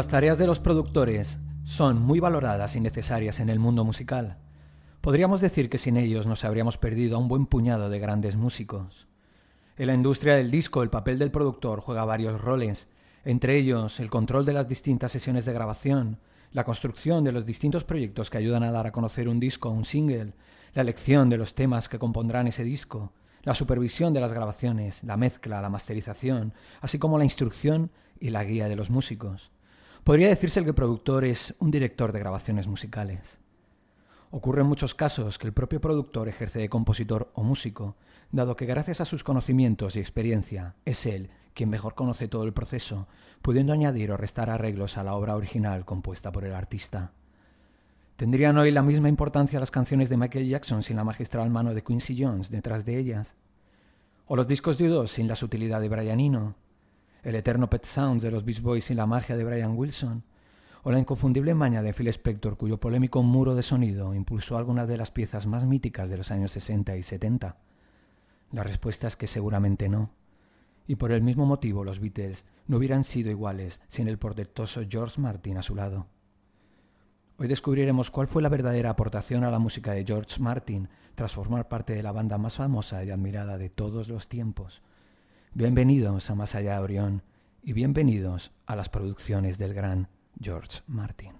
Las tareas de los productores son muy valoradas y necesarias en el mundo musical. Podríamos decir que sin ellos nos habríamos perdido a un buen puñado de grandes músicos. En la industria del disco el papel del productor juega varios roles, entre ellos el control de las distintas sesiones de grabación, la construcción de los distintos proyectos que ayudan a dar a conocer un disco o un single, la elección de los temas que compondrán ese disco, la supervisión de las grabaciones, la mezcla, la masterización, así como la instrucción y la guía de los músicos. Podría decirse que el productor es un director de grabaciones musicales. Ocurre en muchos casos que el propio productor ejerce de compositor o músico, dado que gracias a sus conocimientos y experiencia es él quien mejor conoce todo el proceso, pudiendo añadir o restar arreglos a la obra original compuesta por el artista. ¿Tendrían hoy la misma importancia las canciones de Michael Jackson sin la magistral mano de Quincy Jones detrás de ellas? ¿O los discos de U2 sin la sutilidad de Brian Eno? El eterno Pet Sounds de los Beach Boys y la magia de Brian Wilson, o la inconfundible maña de Phil Spector, cuyo polémico muro de sonido impulsó algunas de las piezas más míticas de los años 60 y 70? La respuesta es que seguramente no. Y por el mismo motivo los Beatles no hubieran sido iguales sin el portentoso George Martin a su lado. Hoy descubriremos cuál fue la verdadera aportación a la música de George Martin tras formar parte de la banda más famosa y admirada de todos los tiempos, Bienvenidos a Más Allá de Orión y bienvenidos a las producciones del gran George Martin.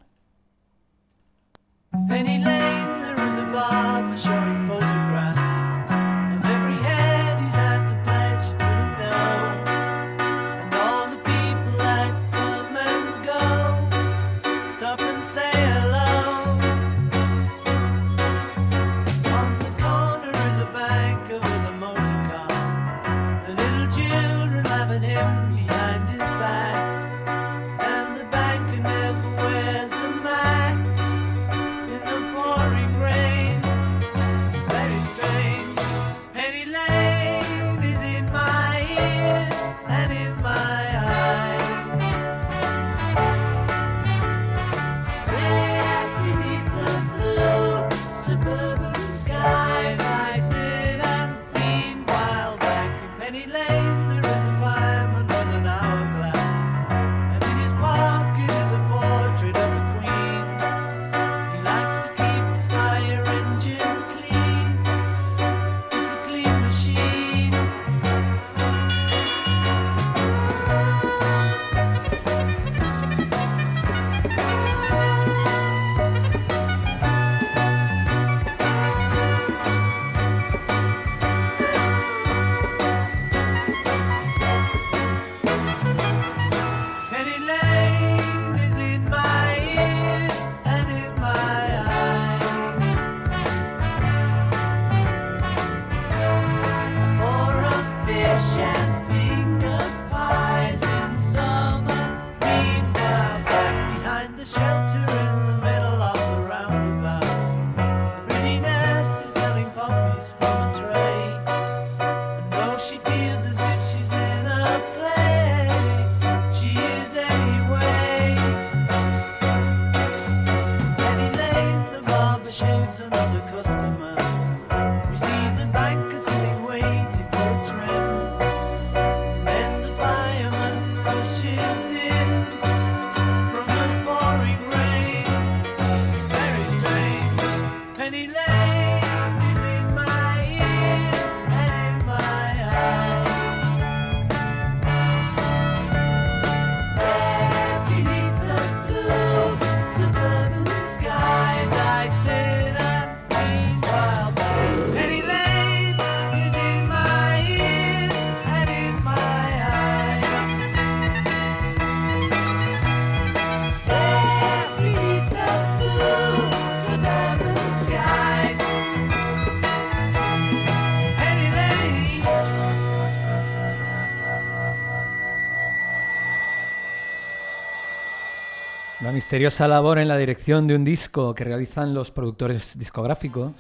Misteriosa labor en la dirección de un disco que realizan los productores discográficos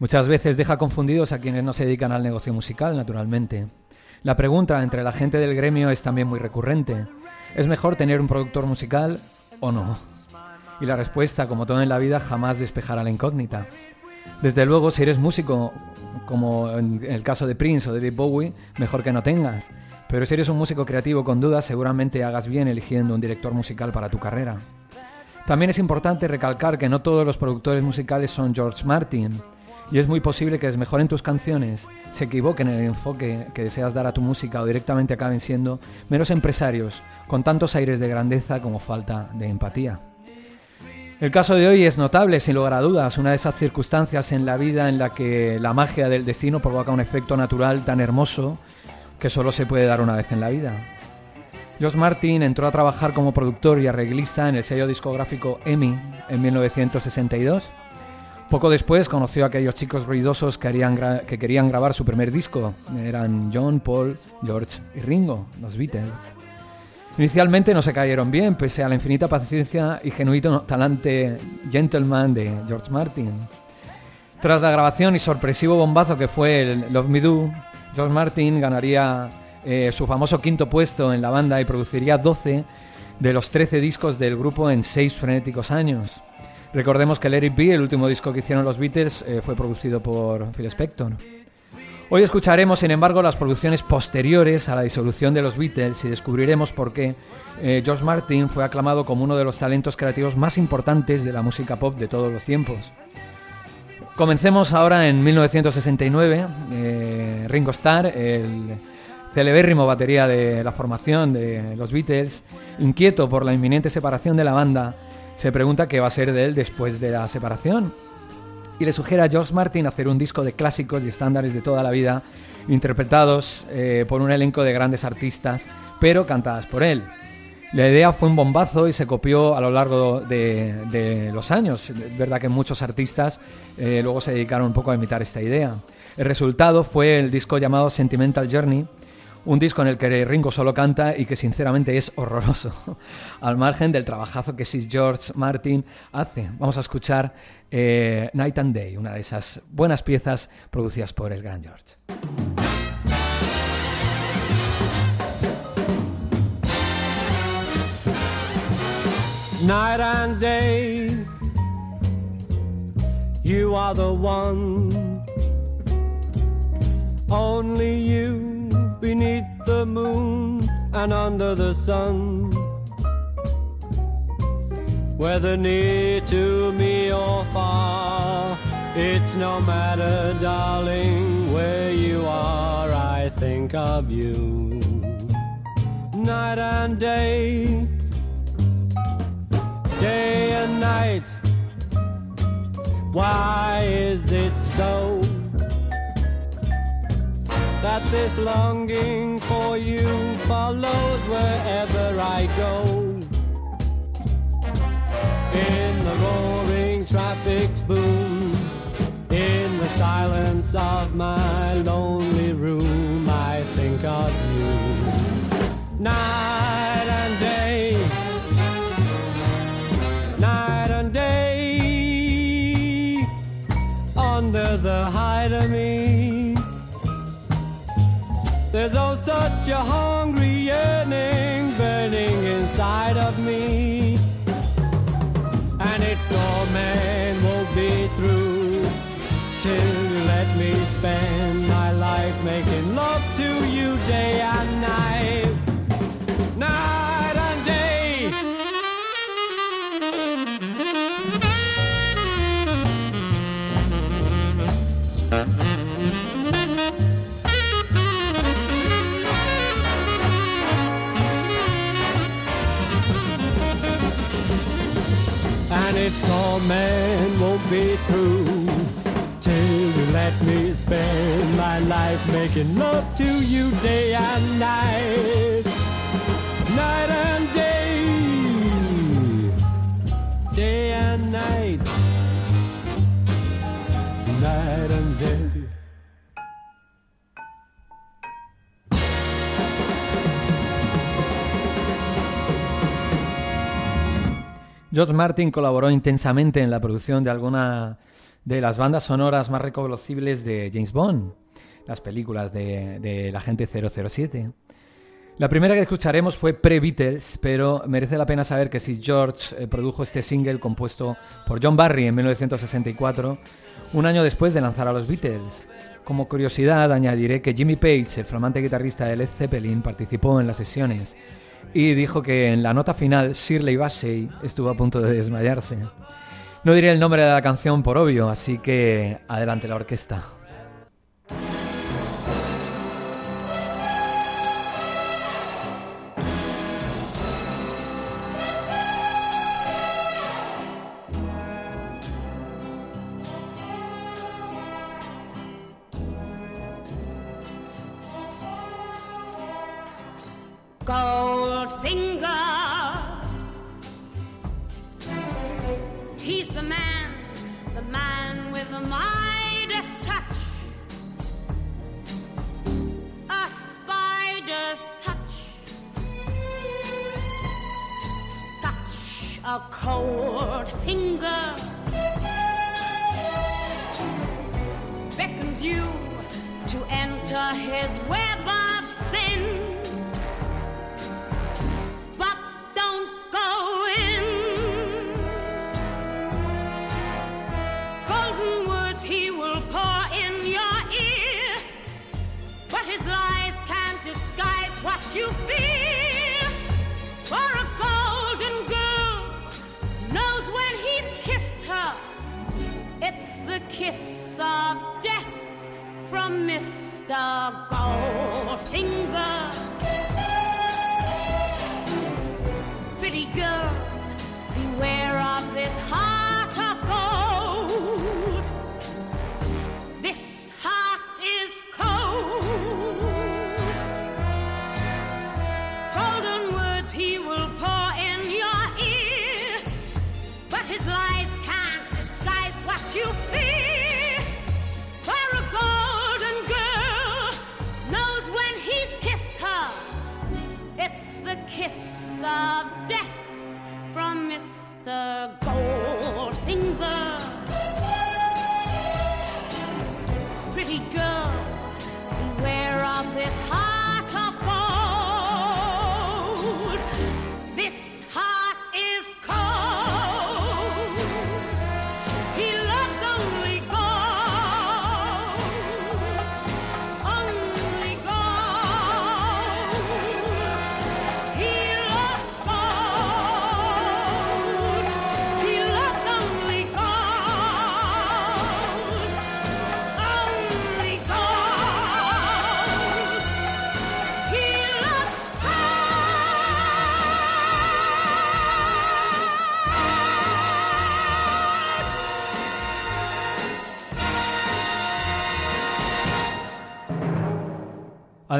muchas veces deja confundidos a quienes no se dedican al negocio musical, naturalmente. La pregunta entre la gente del gremio es también muy recurrente. ¿Es mejor tener un productor musical o no? Y la respuesta, como todo en la vida, jamás despejará la incógnita. Desde luego, si eres músico como en el caso de Prince o David Bowie, mejor que no tengas. Pero si eres un músico creativo con dudas, seguramente hagas bien eligiendo un director musical para tu carrera. También es importante recalcar que no todos los productores musicales son George Martin, y es muy posible que desmejoren tus canciones, se equivoquen en el enfoque que deseas dar a tu música o directamente acaben siendo meros empresarios, con tantos aires de grandeza como falta de empatía. El caso de hoy es notable, sin lugar a dudas, una de esas circunstancias en la vida en la que la magia del destino provoca un efecto natural tan hermoso que solo se puede dar una vez en la vida. Josh Martin entró a trabajar como productor y arreglista en el sello discográfico EMI en 1962. Poco después conoció a aquellos chicos ruidosos que, que querían grabar su primer disco. Eran John, Paul, George y Ringo, los Beatles. Inicialmente no se cayeron bien, pese a la infinita paciencia y genuino talante gentleman de George Martin. Tras la grabación y sorpresivo bombazo que fue el Love Me Do, George Martin ganaría eh, su famoso quinto puesto en la banda y produciría 12 de los 13 discos del grupo en 6 frenéticos años. Recordemos que It Be, el último disco que hicieron los Beatles, eh, fue producido por Phil Spector. Hoy escucharemos, sin embargo, las producciones posteriores a la disolución de los Beatles y descubriremos por qué eh, George Martin fue aclamado como uno de los talentos creativos más importantes de la música pop de todos los tiempos. Comencemos ahora en 1969. Eh, Ringo Starr, el celebérrimo batería de la formación de los Beatles, inquieto por la inminente separación de la banda, se pregunta qué va a ser de él después de la separación y le sugiere a George Martin hacer un disco de clásicos y estándares de toda la vida, interpretados eh, por un elenco de grandes artistas, pero cantadas por él. La idea fue un bombazo y se copió a lo largo de, los años. Es verdad que muchos artistas eh, luego se dedicaron un poco a imitar esta idea. El resultado fue el disco llamado Sentimental Journey, un disco en el que Ringo solo canta y que sinceramente es horroroso, al margen del trabajazo que Sis George Martin hace. Vamos a escuchar eh, Night and Day, una de esas buenas piezas producidas por el gran George. Night and day, you are the one, only you. Beneath the moon and under the sun. Whether near to me or far, it's no matter, darling, where you are, I think of you. Night and day, day and night. Why is it so? That this longing for you follows wherever I go. In the roaring traffic's boom, in the silence of my lonely room, I think of you. Night and day, night and day, under the height of me there's oh such a hungry yearning burning inside of me. And its torment won't be through till you let me spend my life making love to you day and night. Its torment won't be through till you let me spend my life making love to you day and night, night and day, day and night, night and day. George Martin colaboró intensamente en la producción de alguna de las bandas sonoras más reconocibles de James Bond, las películas de, de la gente 007. La primera que escucharemos fue pre-Beatles, pero merece la pena saber que si George eh, produjo este single compuesto por John Barry en 1964, un año después de lanzar a los Beatles. Como curiosidad, añadiré que Jimmy Page, el flamante guitarrista de Led Zeppelin, participó en las sesiones y dijo que en la nota final Shirley Bassey estuvo a punto de desmayarse. No diré el nombre de la canción por obvio, así que adelante la orquesta. things.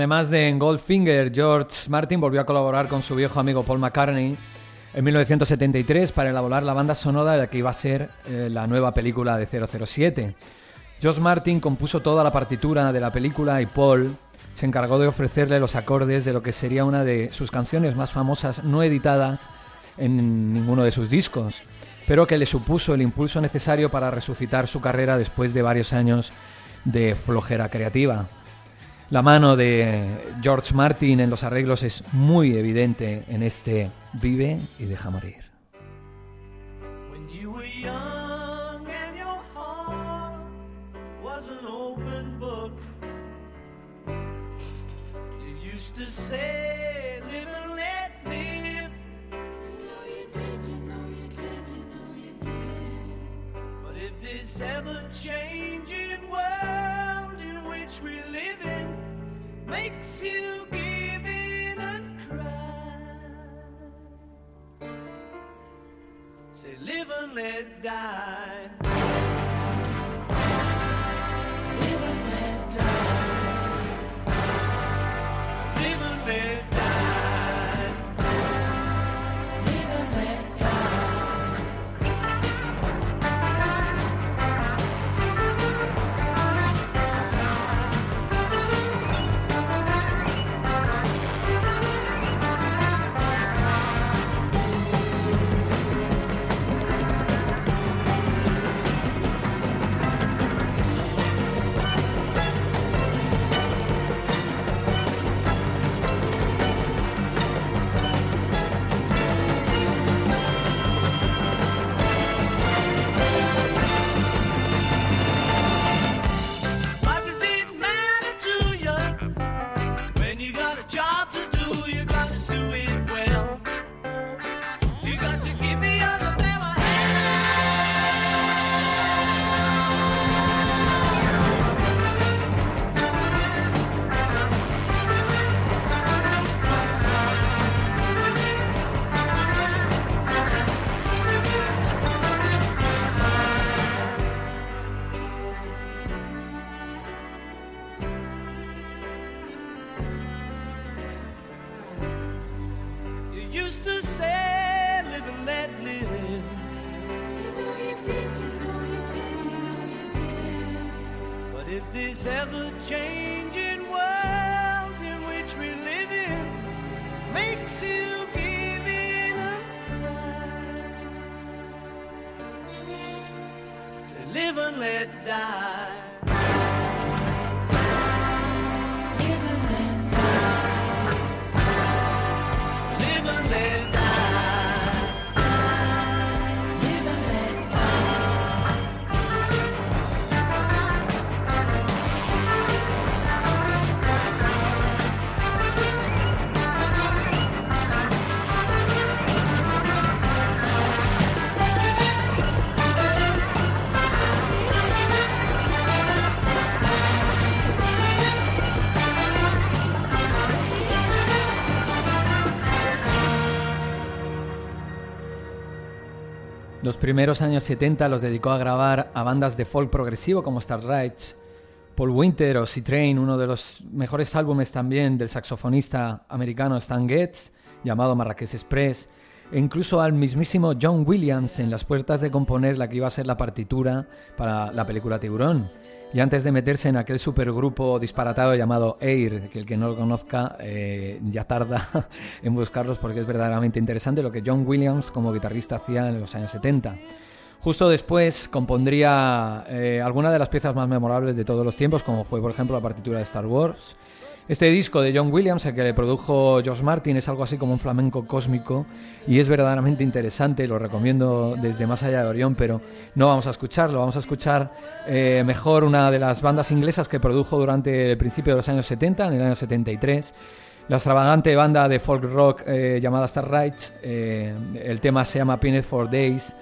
Además de en Goldfinger, George Martin volvió a colaborar con su viejo amigo Paul McCartney en 1973 para elaborar la banda sonora de la que iba a ser eh, la nueva película de 007. George Martin compuso toda la partitura de la película y Paul se encargó de ofrecerle los acordes de lo que sería una de sus canciones más famosas no editadas en ninguno de sus discos, pero que le supuso el impulso necesario para resucitar su carrera después de varios años de flojera creativa. La mano de George Martin en los arreglos es muy evidente en este Vive y deja morir. When you were young and your heart was an open book, you used to say, live and let live. You know you did, you know you did, you know you did. But if this ever changing world in which we live in, makes you give in and cry. Say, live and let die. Los primeros años 70 los dedicó a grabar a bandas de folk progresivo como Starlight, Paul Winter o Sea Train, uno de los mejores álbumes también del saxofonista americano Stan Getz, llamado Marrakech Express, e incluso al mismísimo John Williams en las puertas de componer la que iba a ser la partitura para la película Tiburón. Y antes de meterse en aquel supergrupo disparatado llamado Air, que el que no lo conozca eh, ya tarda en buscarlos porque es verdaderamente interesante lo que John Williams como guitarrista hacía en los años 70. Justo después compondría eh, algunas de las piezas más memorables de todos los tiempos, como fue por ejemplo la partitura de Star Wars. Este disco de John Williams, el que le produjo George Martin, es algo así como un flamenco cósmico y es verdaderamente interesante, lo recomiendo desde más allá de Orión, pero no vamos a escucharlo, vamos a escuchar eh, mejor una de las bandas inglesas que produjo durante el principio de los años 70, en el año 73. La extravagante banda de folk rock eh, llamada Starlight, eh, el tema se llama Pinned for Days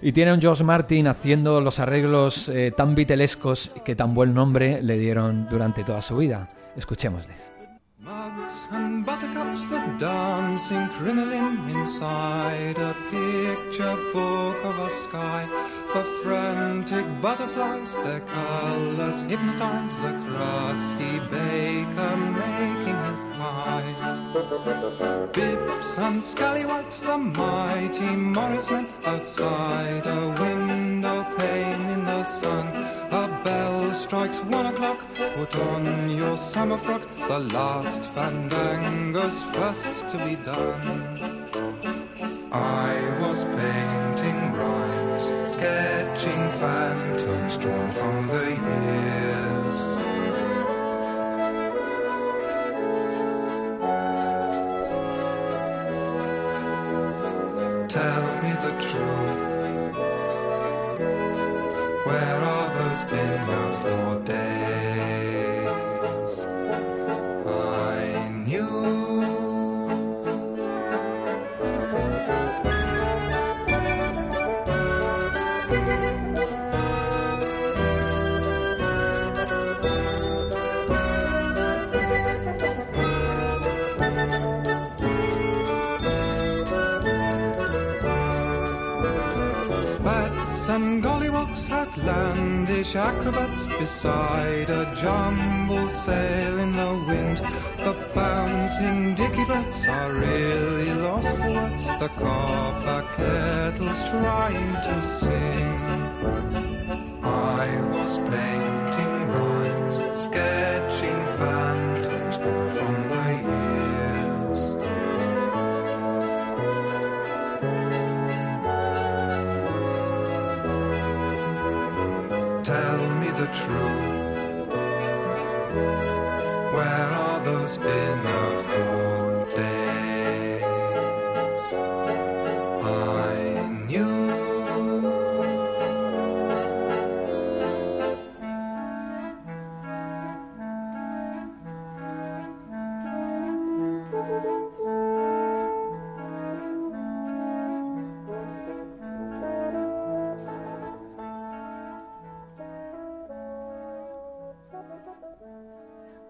y tiene un George Martin haciendo los arreglos tan vitelescos que tan buen nombre le dieron durante toda su vida. Escuchémosles. Mugs and buttercups that dancing crinoline inside a picture book of a sky. For frantic butterflies, their colors hypnotize the crusty baker making his pies. Bips and scallywags, the mighty Morris outside a window pane in the sun. A bell strikes one o'clock. Put on your summer frock. The last fandango's first to be done. I was painting rhymes, sketching phantoms drawn from the years. Tell me the truth. Been now for days? Outlandish acrobats beside a jumble sail in the wind. The bouncing dicky bats are really lost for words. The copper kettle's trying to sing.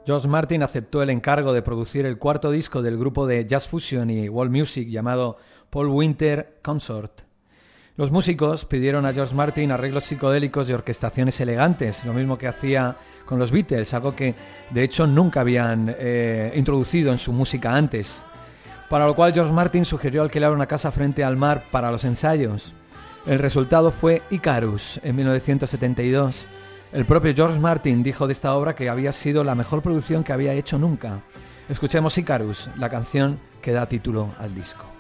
George Martin aceptó el encargo de producir el cuarto disco del grupo de jazz fusion y world music llamado Paul Winter Consort. Los músicos pidieron a George Martin arreglos psicodélicos y orquestaciones elegantes, lo mismo que hacía con los Beatles, algo que de hecho nunca habían eh, introducido en su música antes. Para lo cual George Martin sugirió alquilar una casa frente al mar para los ensayos. El resultado fue Icarus en 1972. El propio George Martin dijo de esta obra que había sido la mejor producción que había hecho nunca. Escuchemos Icarus, la canción que da título al disco.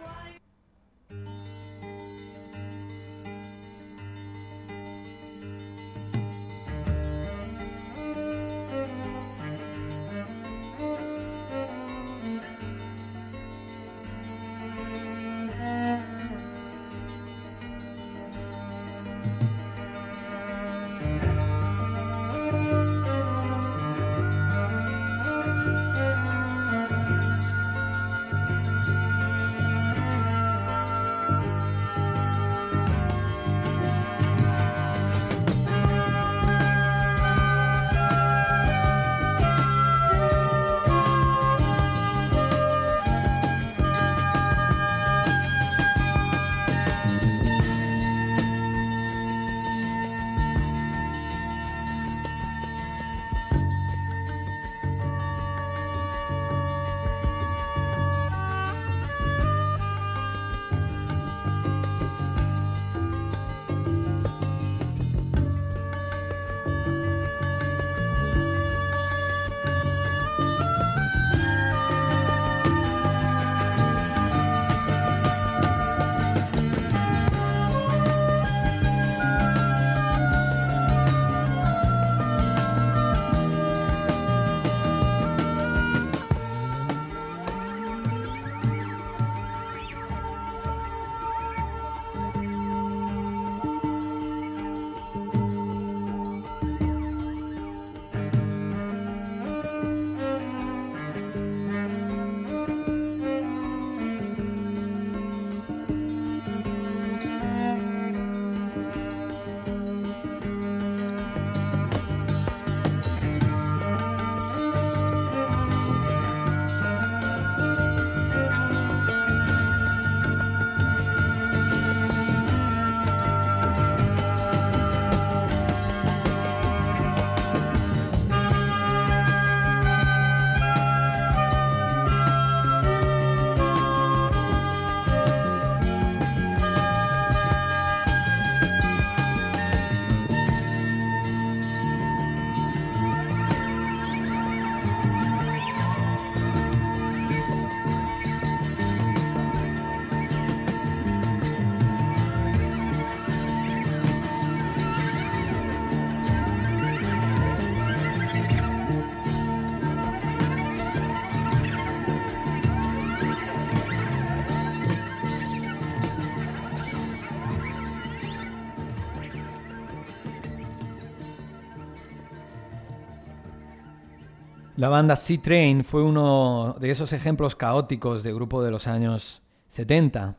La banda Sea Train fue uno de esos ejemplos caóticos de grupo de los años 70.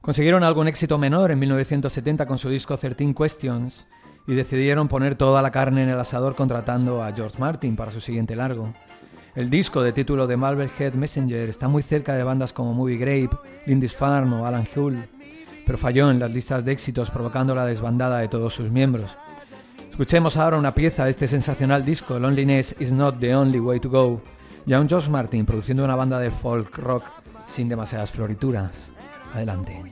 Consiguieron algún éxito menor en 1970 con su disco 13 Questions y decidieron poner toda la carne en el asador contratando a George Martin para su siguiente largo. El disco de título de Head Messenger está muy cerca de bandas como Movie Grape, Lindis Farm o Alan Hull, pero falló en las listas de éxitos provocando la desbandada de todos sus miembros. Escuchemos ahora una pieza de este sensacional disco, Loneliness is not the only way to go, y a un Josh Martin produciendo una banda de folk rock sin demasiadas florituras. Adelante.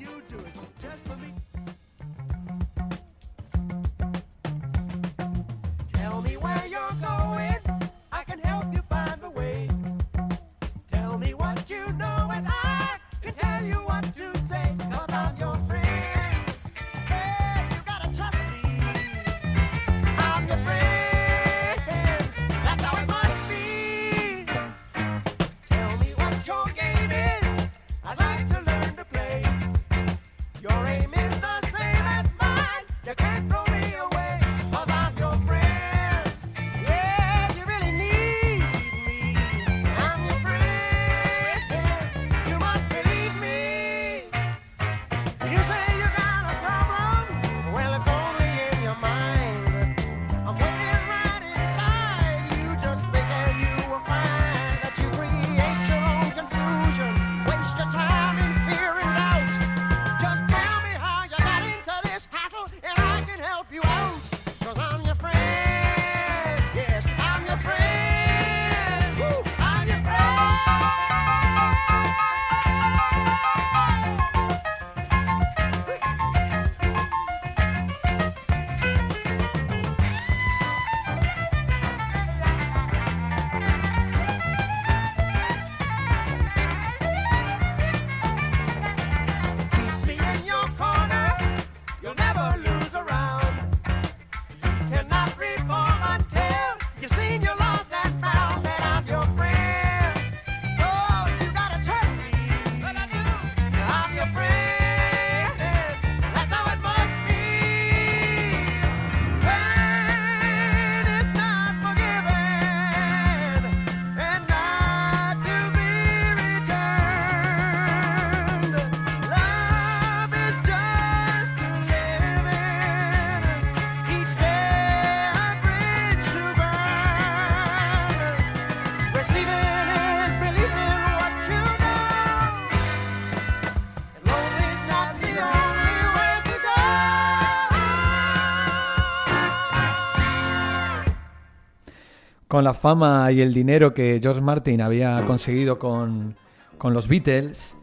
Con la fama y el dinero que George Martin había conseguido con, con los Beatles,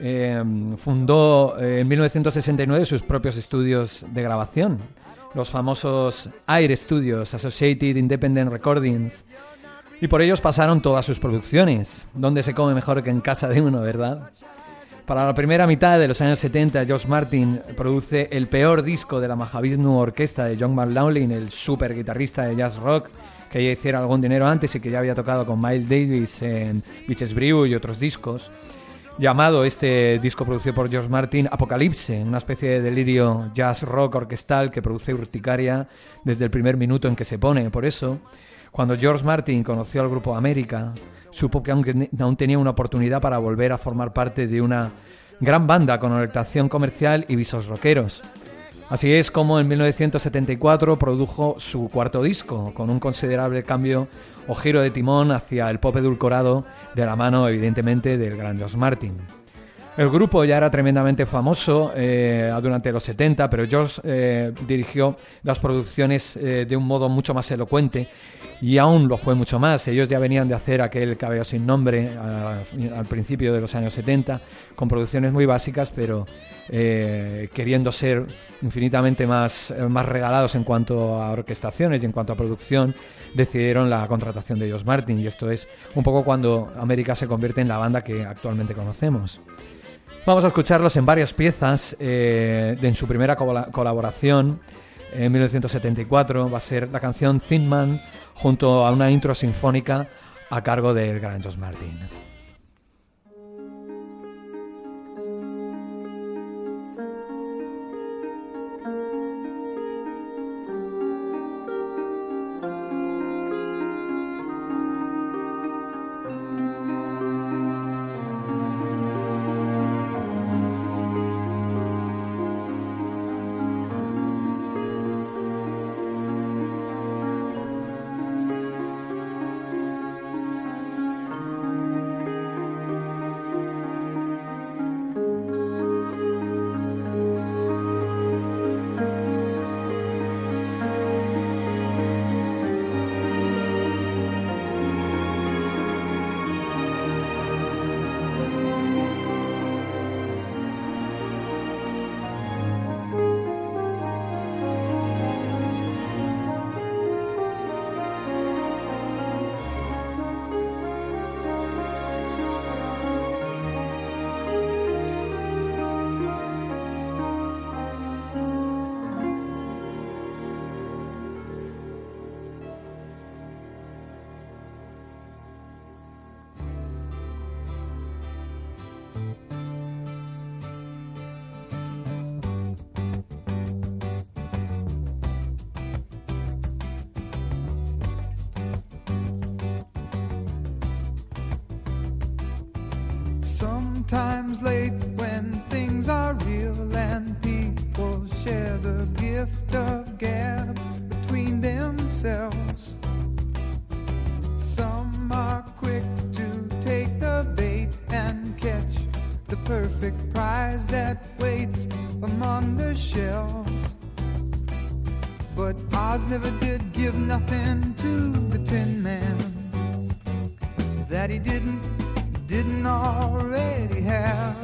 eh, fundó eh, en 1969 sus propios estudios de grabación, los famosos Air Studios, Associated Independent Recordings, y por ellos pasaron todas sus producciones, donde se come mejor que en casa de uno, ¿verdad? Para la primera mitad de los años 70, George Martin produce el peor disco de la Mahavishnu Orquesta de John McLaughlin, el super guitarrista de jazz rock, que ya hiciera algún dinero antes y que ya había tocado con Miles Davis en Beaches Brew y otros discos. Llamado este disco producido por George Martin Apocalipse, una especie de delirio jazz rock orquestal que produce urticaria desde el primer minuto en que se pone. Por eso, cuando George Martin conoció al grupo América, supo que aún, aún tenía una oportunidad para volver a formar parte de una gran banda con orientación comercial y visos rockeros. Así es como en 1974 produjo su cuarto disco, con un considerable cambio o giro de timón hacia el pop edulcorado, de la mano evidentemente del gran George Martin. El grupo ya era tremendamente famoso eh, durante los 70, pero George eh, dirigió las producciones eh, de un modo mucho más elocuente y aún lo fue mucho más. Ellos ya venían de hacer aquel Cabello sin nombre al principio de los años 70, con producciones muy básicas, pero queriendo ser infinitamente más, más regalados en cuanto a orquestaciones y en cuanto a producción, decidieron la contratación de George Martin y esto es un poco cuando América se convierte en la banda que actualmente conocemos. Vamos a escucharlos en varias piezas eh, en su primera cola- colaboración en 1974. Va a ser la canción Thin Man junto a una intro sinfónica a cargo del gran George Martin. Already have.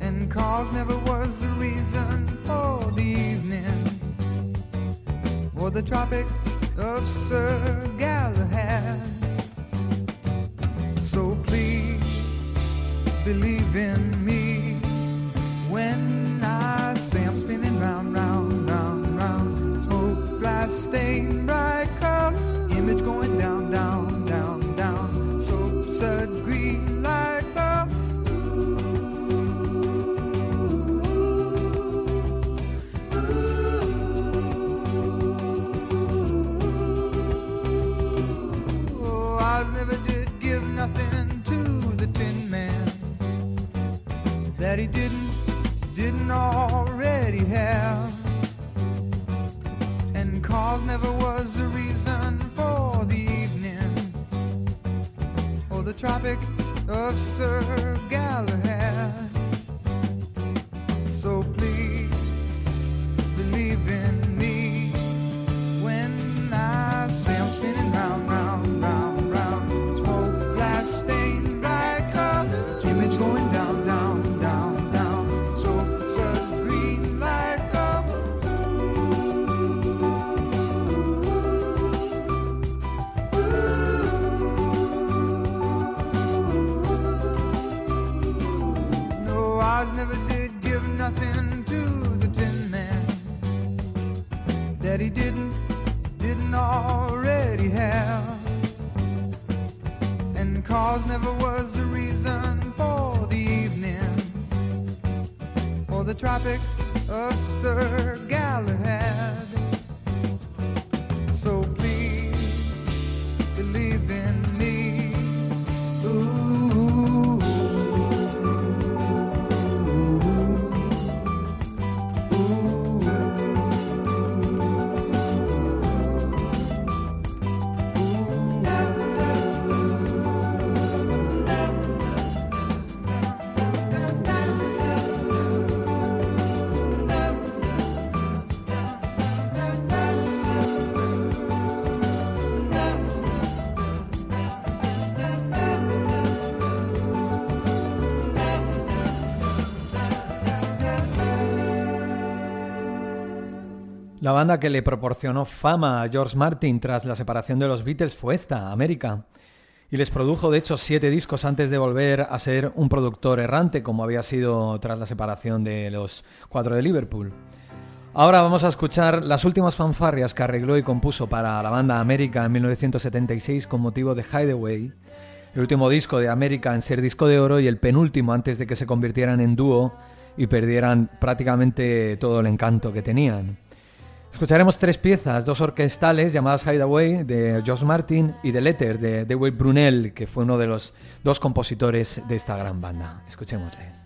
And cause never was the reason for the evening or the Tropic of Sir Galahad. So please believe in already have. And cause never was the reason for the evening or the Tropic of Sir Galahad. La banda que le proporcionó fama a George Martin tras la separación de los Beatles fue esta, América. Y les produjo de hecho siete discos antes de volver a ser un productor errante como había sido tras la separación de los cuatro de Liverpool. Ahora vamos a escuchar las últimas fanfarrias que arregló y compuso para la banda América en 1976 con motivo de Hideaway, el último disco de América en ser disco de oro y el penúltimo antes de que se convirtieran en dúo y perdieran prácticamente todo el encanto que tenían. Escucharemos tres piezas, dos orquestales llamadas Hideaway de Josh Martin y The Letter de Dewey Brunel, que fue uno de los dos compositores de esta gran banda. Escuchémosles.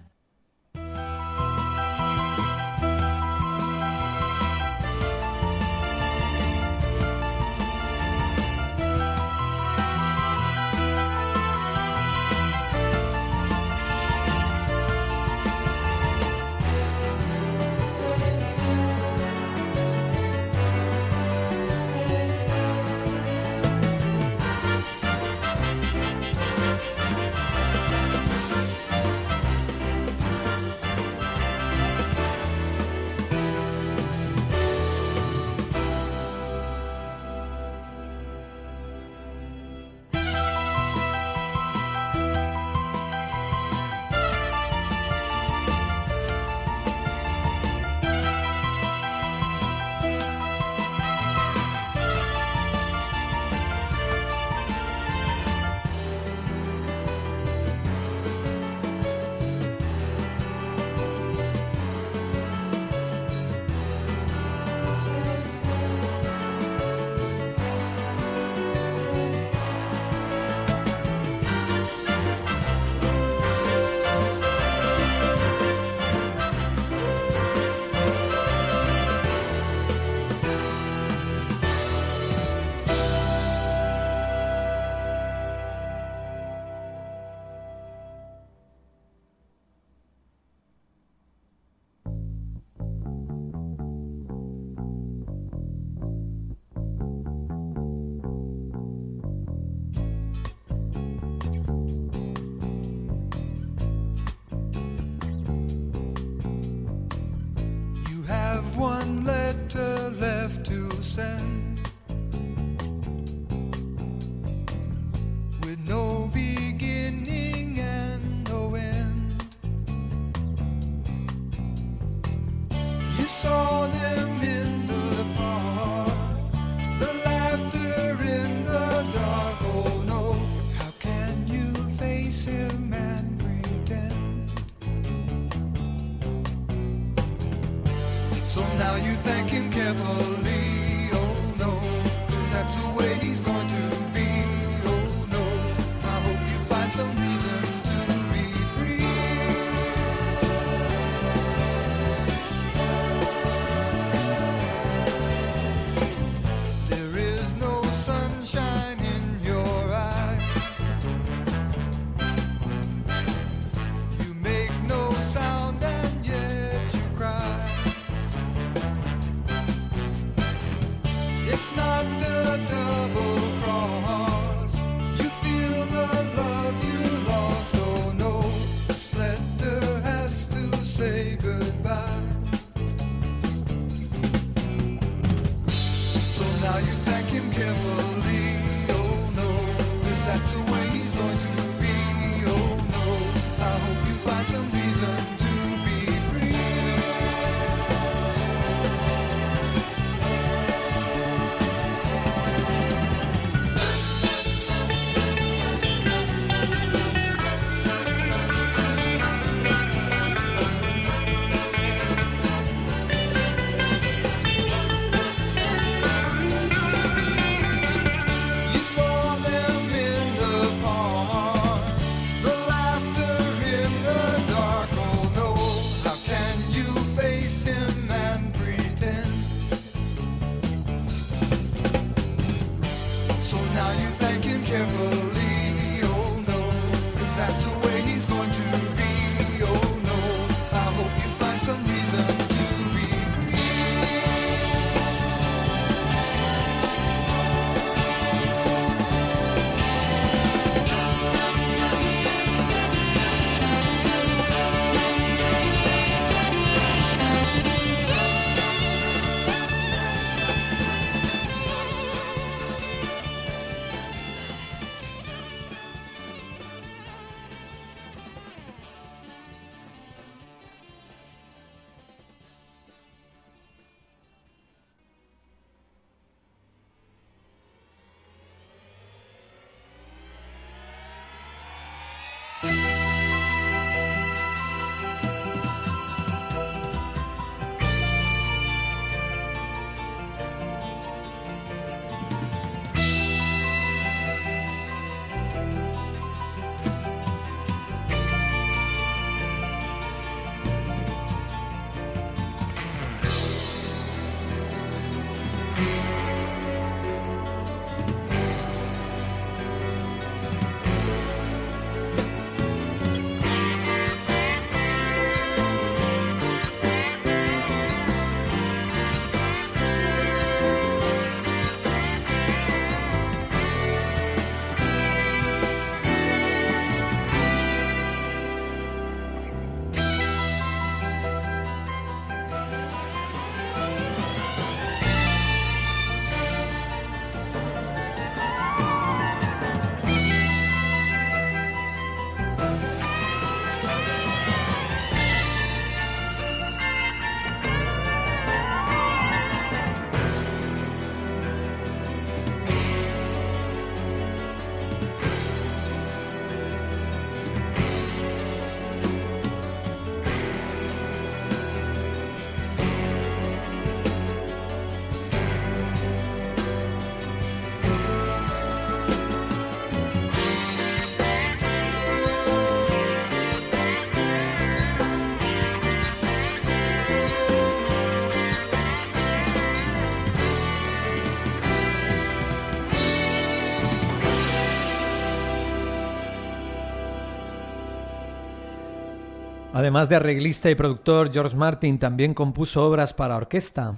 Además de arreglista y productor, George Martin también compuso obras para orquesta.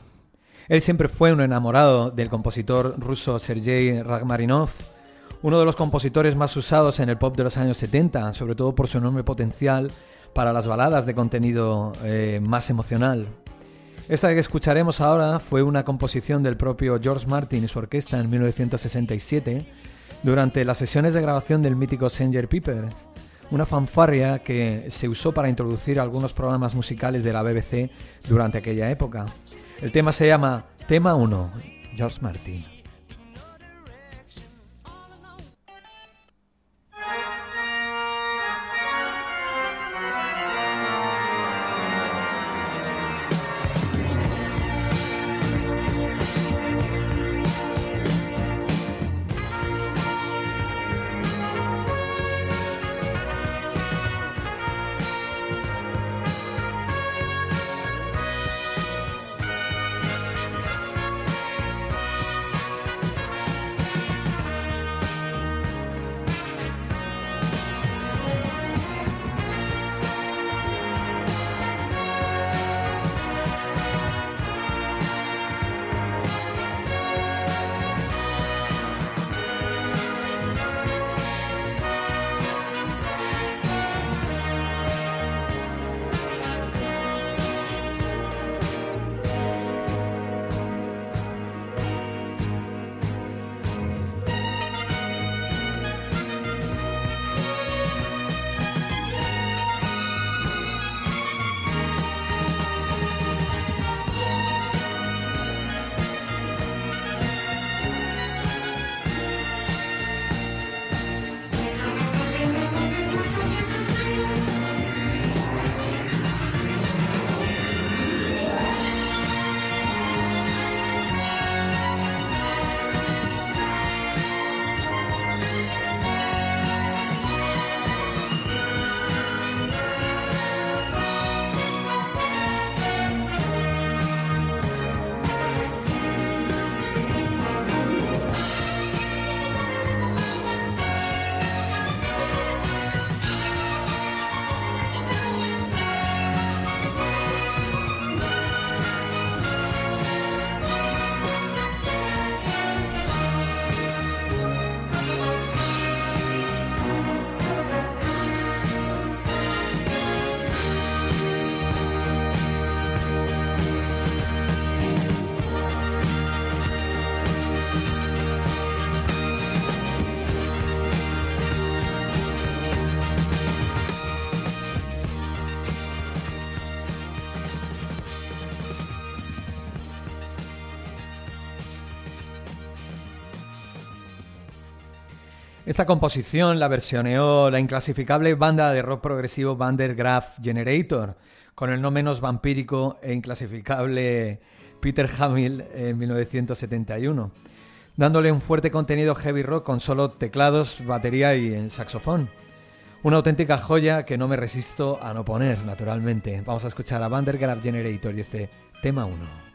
Él siempre fue un enamorado del compositor ruso Sergei Rachmaninov, uno de los compositores más usados en el pop de los años 70, sobre todo por su enorme potencial para las baladas de contenido eh, más emocional. Esta que escucharemos ahora fue una composición del propio George Martin y su orquesta en 1967 durante las sesiones de grabación del mítico Sanger Peepers una fanfarria que se usó para introducir algunos programas musicales de la BBC durante aquella época. El tema se llama Tema 1, George Martin. Esta composición la versioneó la inclasificable banda de rock progresivo Vandergraaf Generator, con el no menos vampírico e inclasificable Peter Hamill en 1971, dándole un fuerte contenido heavy rock con solo teclados, batería y saxofón. Una auténtica joya que no me resisto a no poner, naturalmente. Vamos a escuchar a Vandergraaf Generator y este tema 1.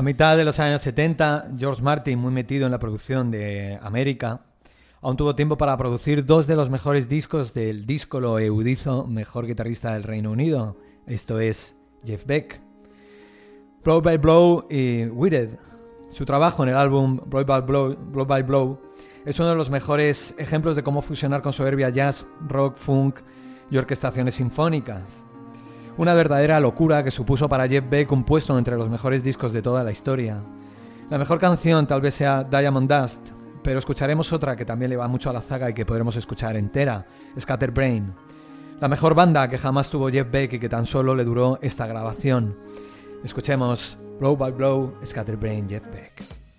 A mitad de los años 70, George Martin, muy metido en la producción de América, aún tuvo tiempo para producir dos de los mejores discos del díscolo eudizo mejor guitarrista del Reino Unido. Esto es Jeff Beck. Blow by Blow y Wired. Su trabajo en el álbum Blow by Blow, Blow by Blow es uno de los mejores ejemplos de cómo fusionar con soberbia jazz, rock, funk y orquestaciones sinfónicas. Una verdadera locura que supuso para Jeff Beck un puesto entre los mejores discos de toda la historia. La mejor canción tal vez sea Diamond Dust, pero escucharemos otra que también le va mucho a la zaga y que podremos escuchar entera, Scatterbrain. La mejor banda que jamás tuvo Jeff Beck y que tan solo le duró esta grabación. Escuchemos Blow by Blow, Scatterbrain, Jeff Beck.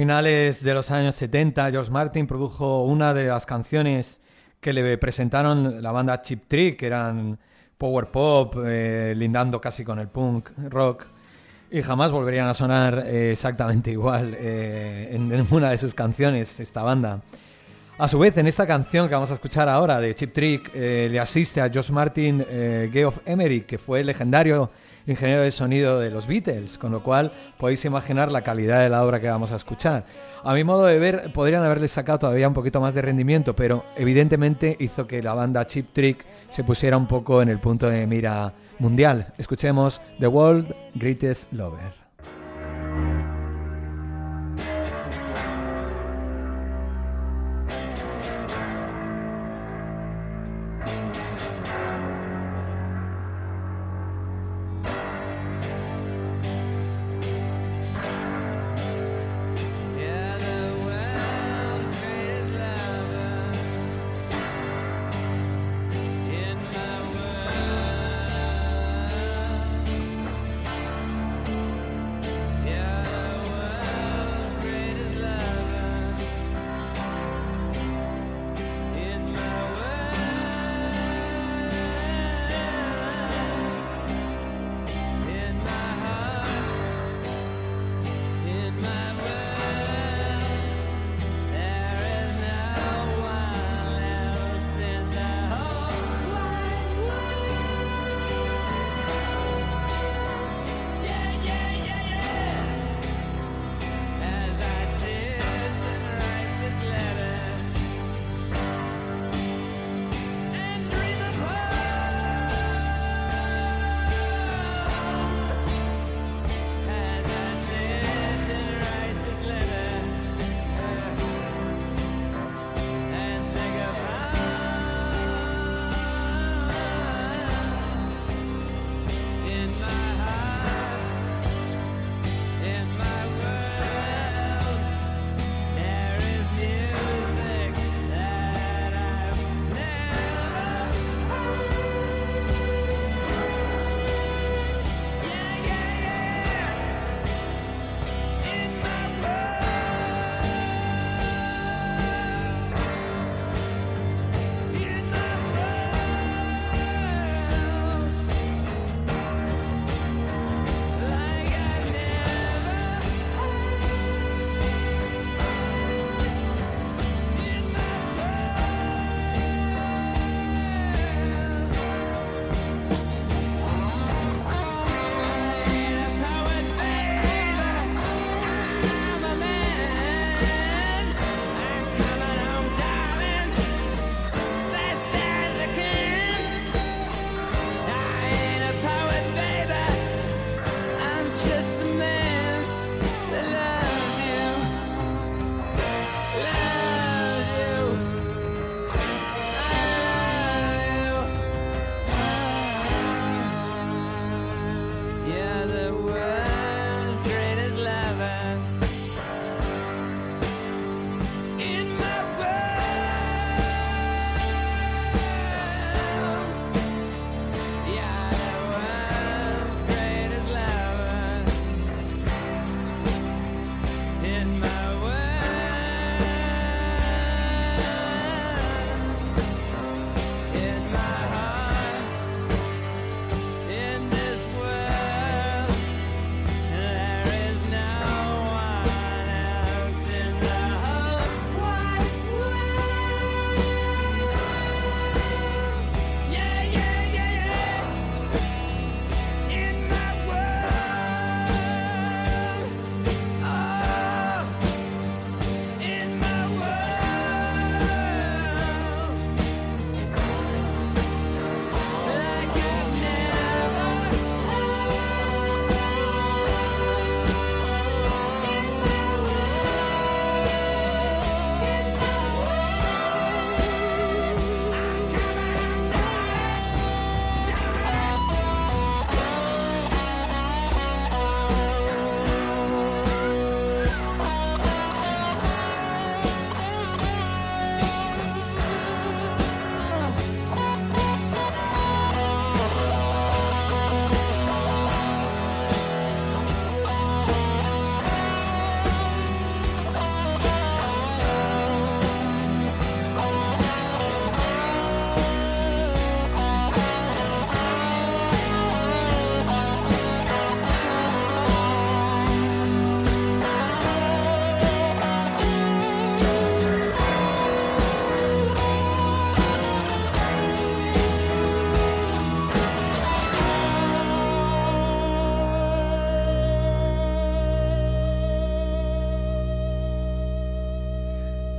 Finales de los años 70, George Martin produjo una de las canciones que le presentaron la banda Chip Trick, que eran power pop, eh, lindando casi con el punk rock, y jamás volverían a sonar eh, exactamente igual eh, en ninguna de sus canciones esta banda. A su vez, en esta canción que vamos a escuchar ahora de Chip Trick, le asiste a George Martin Geoff Emerick, que fue el legendario ingeniero de sonido de los Beatles, con lo cual podéis imaginar la calidad de la obra que vamos a escuchar. A mi modo de ver, podrían haberle sacado todavía un poquito más de rendimiento, pero evidentemente hizo que la banda Chip Trick se pusiera un poco en el punto de mira mundial. Escuchemos The World Greatest Lover.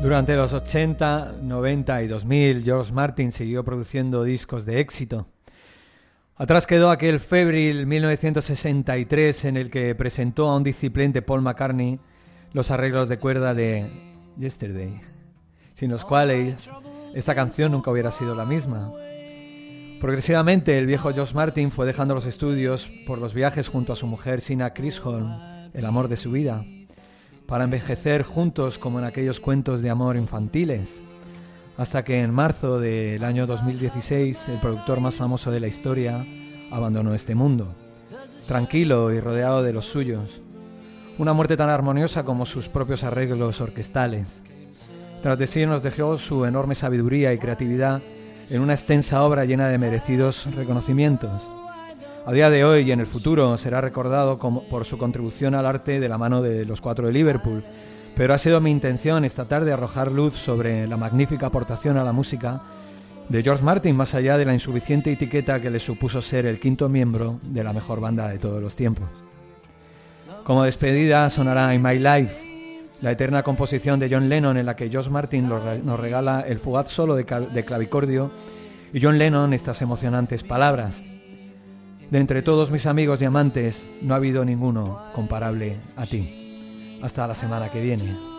Durante los 80, 90 y 2000, George Martin siguió produciendo discos de éxito. Atrás quedó aquel febril 1963 en el que presentó a un disciplente Paul McCartney los arreglos de cuerda de Yesterday, sin los cuales esta canción nunca hubiera sido la misma. Progresivamente, el viejo George Martin fue dejando los estudios por los viajes junto a su mujer Sina Chisholm, el amor de su vida, para envejecer juntos como en aquellos cuentos de amor infantiles, hasta que en marzo del año 2016 el productor más famoso de la historia abandonó este mundo, tranquilo y rodeado de los suyos, una muerte tan armoniosa como sus propios arreglos orquestales. Tras de sí nos dejó su enorme sabiduría y creatividad en una extensa obra llena de merecidos reconocimientos. A día de hoy y en el futuro será recordado por su contribución al arte de la mano de los cuatro de Liverpool, pero ha sido mi intención esta tarde arrojar luz sobre la magnífica aportación a la música de George Martin, más allá de la insuficiente etiqueta que le supuso ser el quinto miembro de la mejor banda de todos los tiempos. Como despedida sonará In My Life, la eterna composición de John Lennon en la que George Martin nos regala el fugaz solo de clavicordio y John Lennon estas emocionantes palabras. De entre todos mis amigos y amantes, no ha habido ninguno comparable a ti. Hasta la semana que viene.